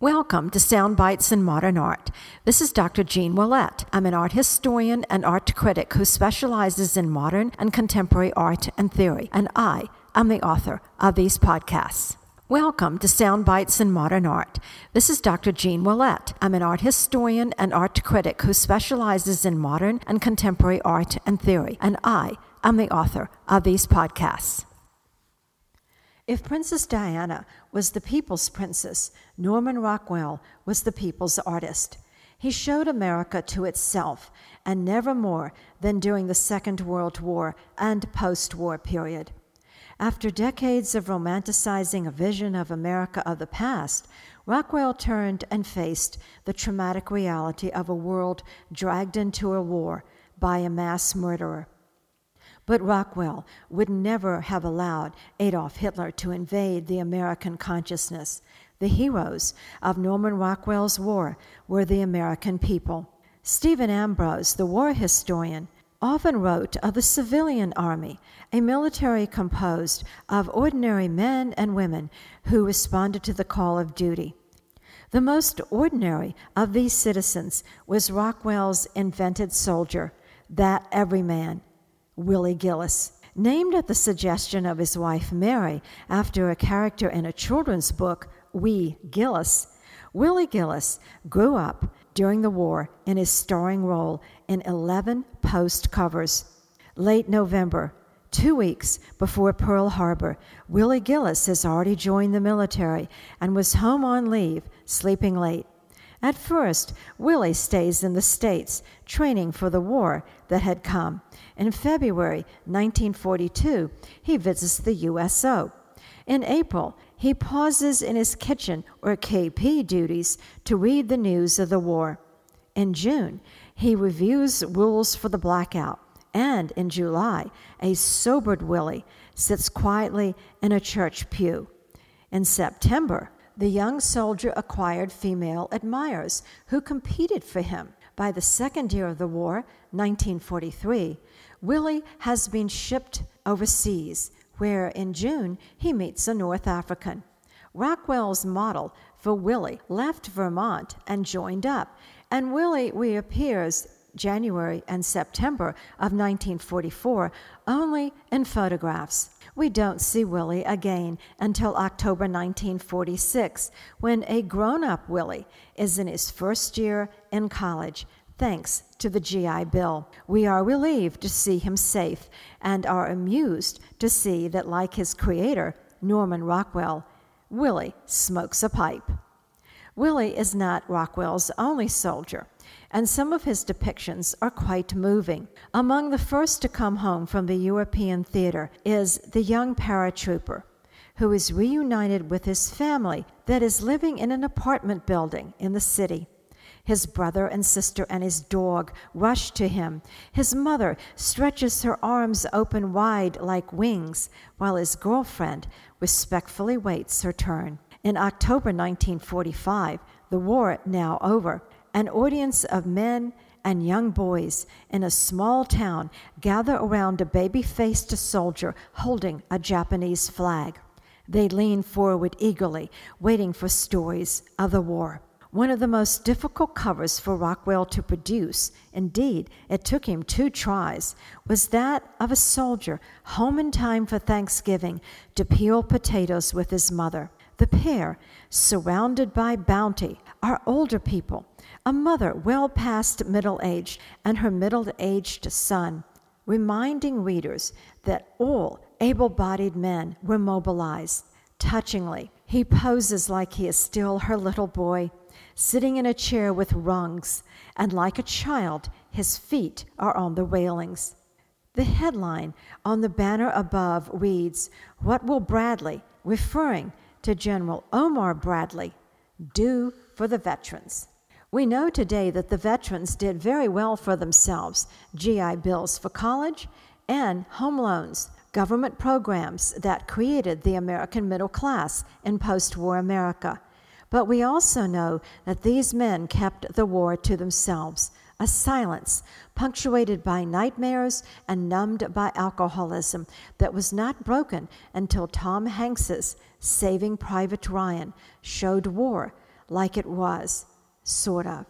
Welcome to Sound Bites in Modern Art. This is Dr. Jeanne Willette. I'm an art historian and art critic who specializes in modern and contemporary art and theory, and I am the author of these podcasts. Welcome to Sound Bites in Modern Art. This is Dr. Jeanne Willette. I'm an art historian and art critic who specializes in modern and contemporary art and theory, and I am the author of these podcasts. If Princess Diana was the people's princess, Norman Rockwell was the people's artist. He showed America to itself, and never more than during the Second World War and post war period. After decades of romanticizing a vision of America of the past, Rockwell turned and faced the traumatic reality of a world dragged into a war by a mass murderer. But Rockwell would never have allowed Adolf Hitler to invade the American consciousness. The heroes of Norman Rockwell's war were the American people. Stephen Ambrose, the war historian, often wrote of the civilian army, a military composed of ordinary men and women who responded to the call of duty. The most ordinary of these citizens was Rockwell's invented soldier, that everyman, Willie Gillis. Named at the suggestion of his wife Mary after a character in a children's book, Wee Gillis, Willie Gillis grew up during the war in his starring role in 11 post covers. Late November, two weeks before Pearl Harbor, Willie Gillis has already joined the military and was home on leave, sleeping late. At first, Willie stays in the States, training for the war that had come. In February 1942, he visits the USO. In April, he pauses in his kitchen or KP duties to read the news of the war. In June, he reviews rules for the blackout. And in July, a sobered Willie sits quietly in a church pew. In September, the young soldier acquired female admirers who competed for him. By the second year of the war, 1943, Willie has been shipped overseas, where in June he meets a North African. Rockwell's model for Willie left Vermont and joined up, and Willie reappears January and September of 1944 only in photographs. We don't see Willie again until October 1946, when a grown up Willie is in his first year in college, thanks to the GI Bill. We are relieved to see him safe and are amused to see that, like his creator, Norman Rockwell, Willie smokes a pipe. Willie is not Rockwell's only soldier and some of his depictions are quite moving. Among the first to come home from the European theater is the young paratrooper who is reunited with his family that is living in an apartment building in the city. His brother and sister and his dog rush to him. His mother stretches her arms open wide like wings, while his girlfriend respectfully waits her turn. In October 1945, the war now over, an audience of men and young boys in a small town gather around a baby faced soldier holding a Japanese flag. They lean forward eagerly, waiting for stories of the war. One of the most difficult covers for Rockwell to produce, indeed, it took him two tries, was that of a soldier home in time for Thanksgiving to peel potatoes with his mother. The pair, surrounded by bounty, are older people a mother well past middle age and her middle aged son, reminding readers that all able bodied men were mobilized. Touchingly, he poses like he is still her little boy, sitting in a chair with rungs, and like a child, his feet are on the railings. The headline on the banner above reads, What will Bradley, referring to General Omar Bradley, do for the veterans? We know today that the veterans did very well for themselves GI Bills for college and home loans, government programs that created the American middle class in post war America. But we also know that these men kept the war to themselves, a silence punctuated by nightmares and numbed by alcoholism that was not broken until Tom Hanks's Saving Private Ryan showed war like it was, sort of.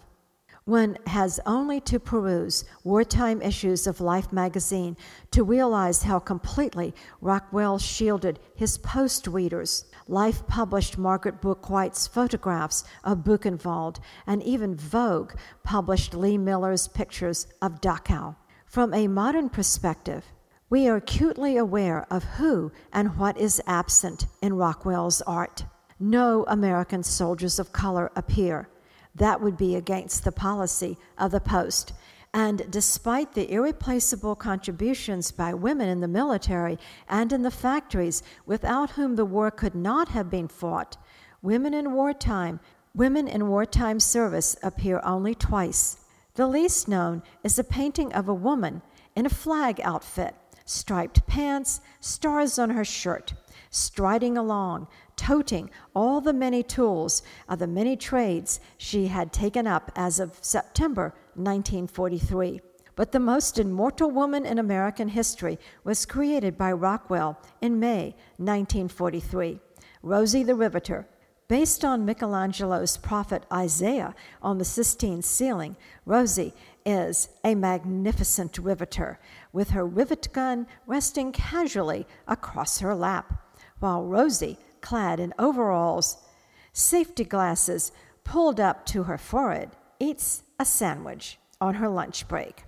One has only to peruse wartime issues of Life magazine to realize how completely Rockwell shielded his post readers. Life published Margaret Bourke-White's photographs of Buchenwald, and even Vogue published Lee Miller's pictures of Dachau. From a modern perspective, we are acutely aware of who and what is absent in Rockwell's art. No American soldiers of color appear that would be against the policy of the post. And despite the irreplaceable contributions by women in the military and in the factories, without whom the war could not have been fought, women in wartime, women in wartime service appear only twice. The least known is a painting of a woman in a flag outfit, striped pants, stars on her shirt, striding along, toting all the many tools of the many trades she had taken up as of September 1943. But the most immortal woman in American history was created by Rockwell in May 1943, Rosie the Riveter. Based on Michelangelo's prophet Isaiah on the Sistine ceiling, Rosie is a magnificent riveter, with her rivet gun resting casually across her lap, while Rosie clad in overalls, safety glasses pulled up to her forehead, eats a sandwich on her lunch break.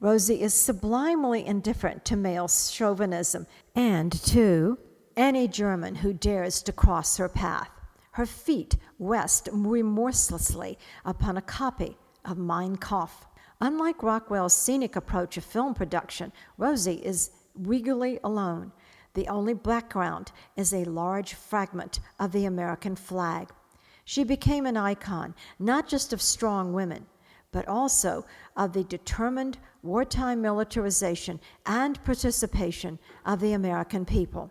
Rosie is sublimely indifferent to male chauvinism and to any German who dares to cross her path. Her feet rest remorselessly upon a copy of Mein Kampf. Unlike Rockwell's scenic approach of film production, Rosie is regally alone. The only background is a large fragment of the American flag. She became an icon, not just of strong women, but also of the determined wartime militarization and participation of the American people.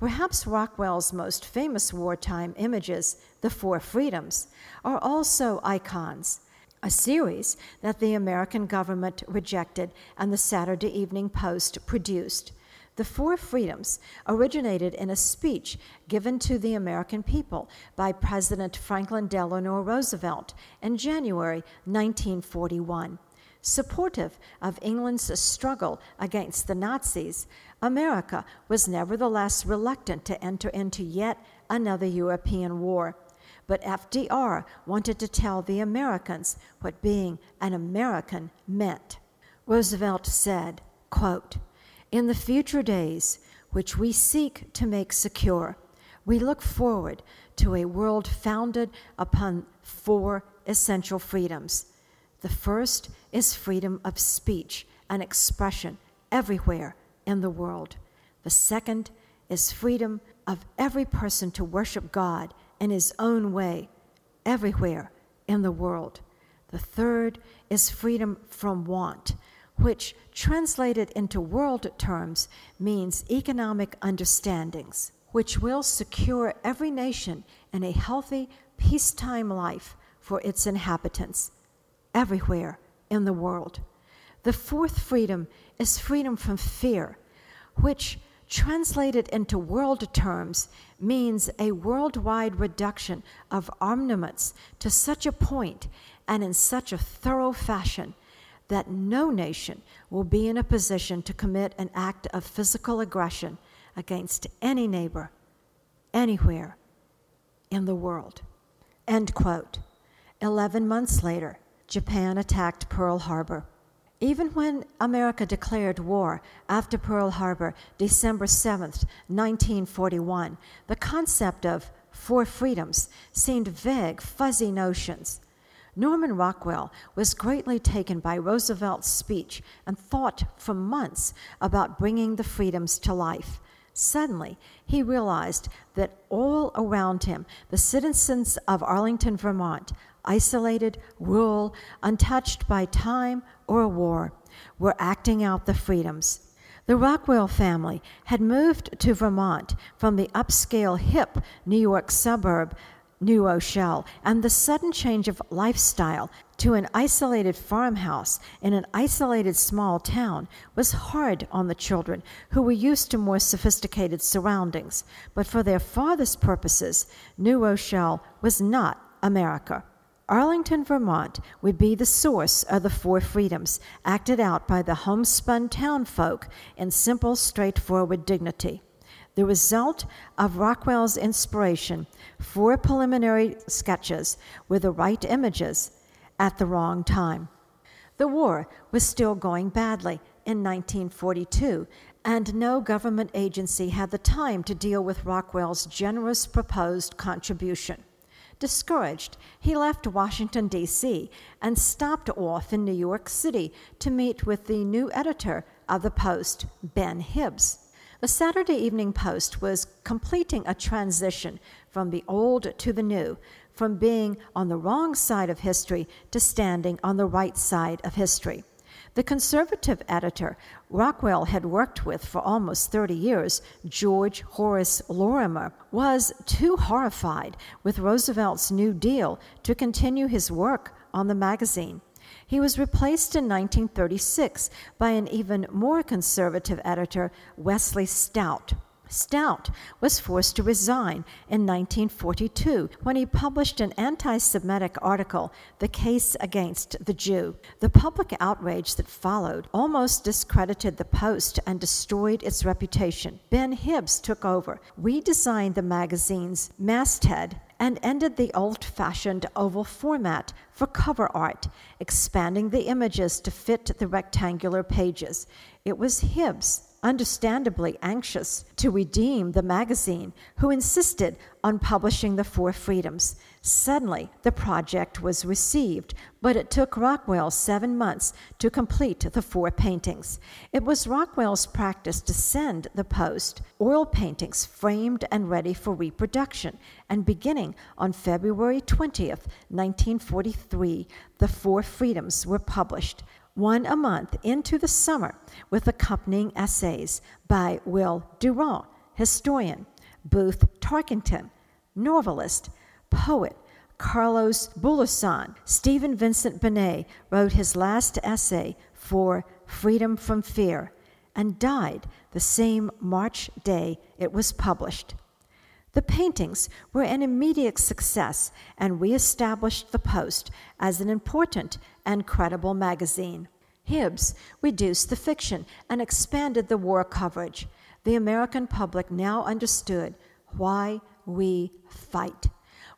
Perhaps Rockwell's most famous wartime images, The Four Freedoms, are also icons, a series that the American government rejected and the Saturday Evening Post produced. The Four Freedoms originated in a speech given to the American people by President Franklin Delano Roosevelt in January 1941. Supportive of England's struggle against the Nazis, America was nevertheless reluctant to enter into yet another European war. But FDR wanted to tell the Americans what being an American meant. Roosevelt said, quote, in the future days, which we seek to make secure, we look forward to a world founded upon four essential freedoms. The first is freedom of speech and expression everywhere in the world. The second is freedom of every person to worship God in his own way everywhere in the world. The third is freedom from want which translated into world terms means economic understandings, which will secure every nation in a healthy, peacetime life for its inhabitants everywhere in the world. The fourth freedom is freedom from fear, which translated into world terms means a worldwide reduction of armaments to such a point and in such a thorough fashion that no nation will be in a position to commit an act of physical aggression against any neighbor anywhere in the world. End quote. Eleven months later, Japan attacked Pearl Harbor. Even when America declared war after Pearl Harbor, December 7, 1941, the concept of four freedoms seemed vague, fuzzy notions. Norman Rockwell was greatly taken by Roosevelt's speech and thought for months about bringing the freedoms to life. Suddenly, he realized that all around him, the citizens of Arlington, Vermont, isolated, rural, untouched by time or war, were acting out the freedoms. The Rockwell family had moved to Vermont from the upscale, hip New York suburb New Rochelle, and the sudden change of lifestyle to an isolated farmhouse in an isolated small town was hard on the children who were used to more sophisticated surroundings. But for their father's purposes, New Rochelle was not America. Arlington, Vermont would be the source of the four freedoms acted out by the homespun townfolk in simple, straightforward dignity. The result of Rockwell's inspiration, four preliminary sketches were the right images at the wrong time. The war was still going badly in 1942, and no government agency had the time to deal with Rockwell's generous proposed contribution. Discouraged, he left Washington, D.C., and stopped off in New York City to meet with the new editor of the Post, Ben Hibbs. The Saturday Evening Post was completing a transition from the old to the new, from being on the wrong side of history to standing on the right side of history. The conservative editor Rockwell had worked with for almost 30 years, George Horace Lorimer, was too horrified with Roosevelt's New Deal to continue his work on the magazine. He was replaced in 1936 by an even more conservative editor, Wesley Stout. Stout was forced to resign in 1942 when he published an anti Semitic article, The Case Against the Jew. The public outrage that followed almost discredited the Post and destroyed its reputation. Ben Hibbs took over, redesigned the magazine's masthead, and ended the old fashioned oval format for cover art, expanding the images to fit the rectangular pages. It was Hibbs understandably anxious to redeem the magazine, who insisted on publishing the Four Freedoms. Suddenly, the project was received, but it took Rockwell seven months to complete the four paintings. It was Rockwell's practice to send the Post oil paintings framed and ready for reproduction, and beginning on February 20th, 1943, the Four Freedoms were published one a month into the summer with accompanying essays by Will Durant, historian, Booth Tarkington, novelist, poet, Carlos Bulosan. Stephen Vincent Benet wrote his last essay for Freedom from Fear and died the same March day it was published. The paintings were an immediate success and reestablished the Post as an important and credible magazine. Hibbs reduced the fiction and expanded the war coverage. The American public now understood why we fight.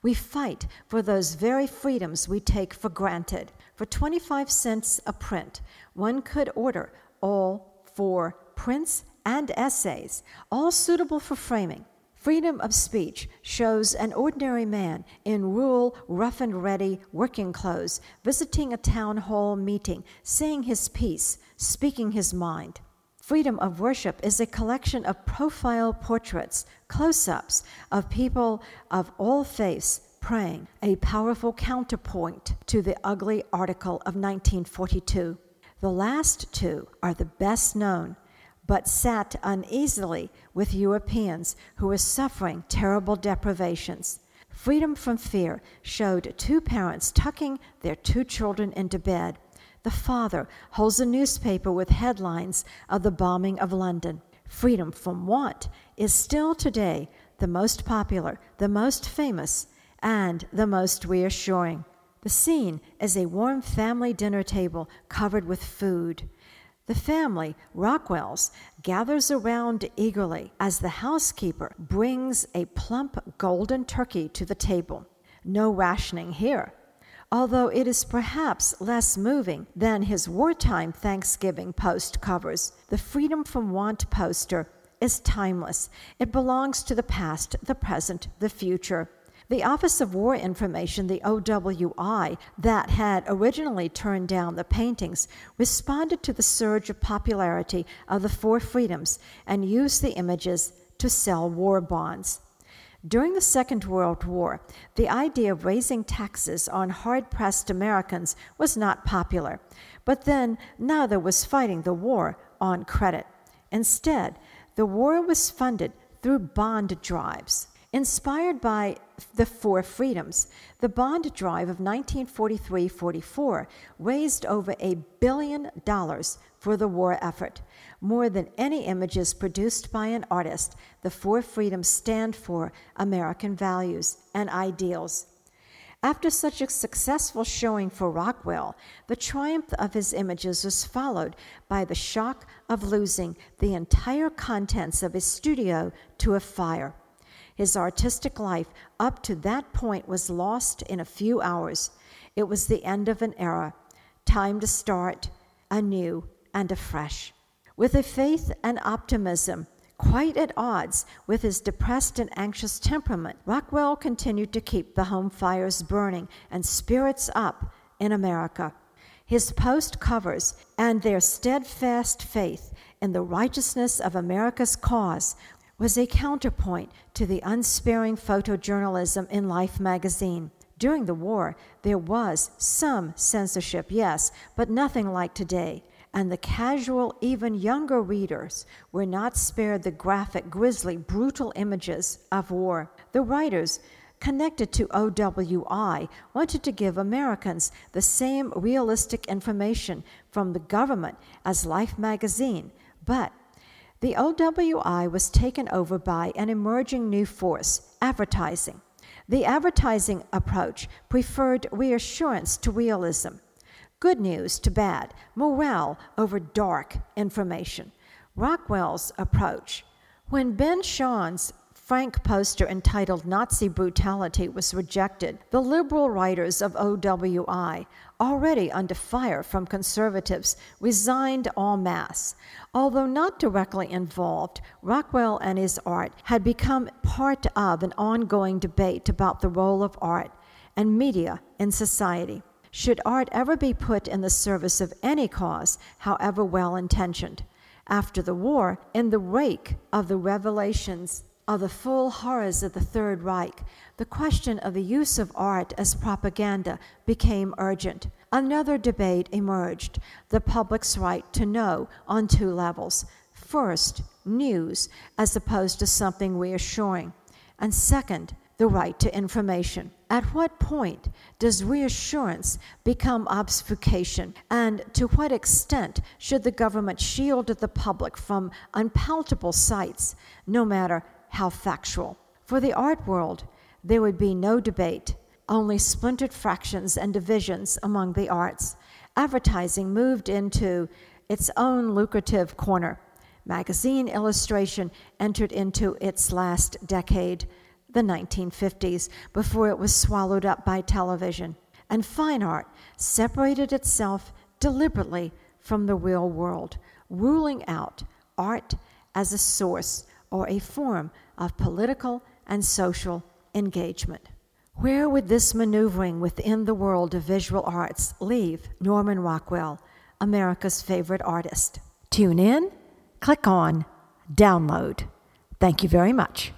We fight for those very freedoms we take for granted. For 25 cents a print, one could order all four prints and essays, all suitable for framing. Freedom of speech shows an ordinary man in rural, rough and ready working clothes visiting a town hall meeting, saying his piece, speaking his mind. Freedom of worship is a collection of profile portraits, close ups of people of all faiths praying, a powerful counterpoint to the ugly article of 1942. The last two are the best known but sat uneasily with Europeans who were suffering terrible deprivations. Freedom from Fear showed two parents tucking their two children into bed. The father holds a newspaper with headlines of the bombing of London. Freedom from Want is still today the most popular, the most famous, and the most reassuring. The scene is a warm family dinner table covered with food. The family, Rockwells, gathers around eagerly as the housekeeper brings a plump golden turkey to the table. No rationing here, although it is perhaps less moving than his wartime Thanksgiving post covers. The Freedom from Want poster is timeless. It belongs to the past, the present, the future. The Office of War Information, the OWI, that had originally turned down the paintings, responded to the surge of popularity of the Four Freedoms and used the images to sell war bonds. During the Second World War, the idea of raising taxes on hard pressed Americans was not popular, but then neither was fighting the war on credit. Instead, the war was funded through bond drives. Inspired by the Four Freedoms, the bond drive of 1943 44 raised over a billion dollars for the war effort. More than any images produced by an artist, the Four Freedoms stand for American values and ideals. After such a successful showing for Rockwell, the triumph of his images was followed by the shock of losing the entire contents of his studio to a fire. His artistic life up to that point was lost in a few hours. It was the end of an era, time to start anew and afresh. With a faith and optimism quite at odds with his depressed and anxious temperament, Rockwell continued to keep the home fires burning and spirits up in America. His post covers and their steadfast faith in the righteousness of America's cause was a counterpoint to the unsparing photojournalism in Life magazine. During the war, there was some censorship, yes, but nothing like today and the casual, even younger readers were not spared the graphic, grisly, brutal images of war. The writers connected to OWI wanted to give Americans the same realistic information from the government as Life magazine, but the OWI was taken over by an emerging new force, advertising. The advertising approach preferred reassurance to realism good news to bad, morale over dark information. Rockwell's approach. When Ben Shahns Frank poster entitled Nazi Brutality was rejected, the liberal writers of OWI, already under fire from conservatives, resigned en masse. Although not directly involved, Rockwell and his art had become part of an ongoing debate about the role of art and media in society. Should art ever be put in the service of any cause, however well intentioned? After the war, in the wake of the revelations of the full horrors of the Third Reich, the question of the use of art as propaganda became urgent. Another debate emerged the public's right to know on two levels. First, news as opposed to something reassuring. And second, the right to information. At what point does reassurance become obfuscation? And to what extent should the government shield the public from unpalatable sights, no matter how factual? For the art world, there would be no debate, only splintered fractions and divisions among the arts. Advertising moved into its own lucrative corner. Magazine illustration entered into its last decade the 1950s, before it was swallowed up by television. And fine art separated itself deliberately from the real world, ruling out art as a source or a form of political and social engagement. Where would this maneuvering within the world of visual arts leave Norman Rockwell, America's favorite artist? Tune in, click on, download. Thank you very much.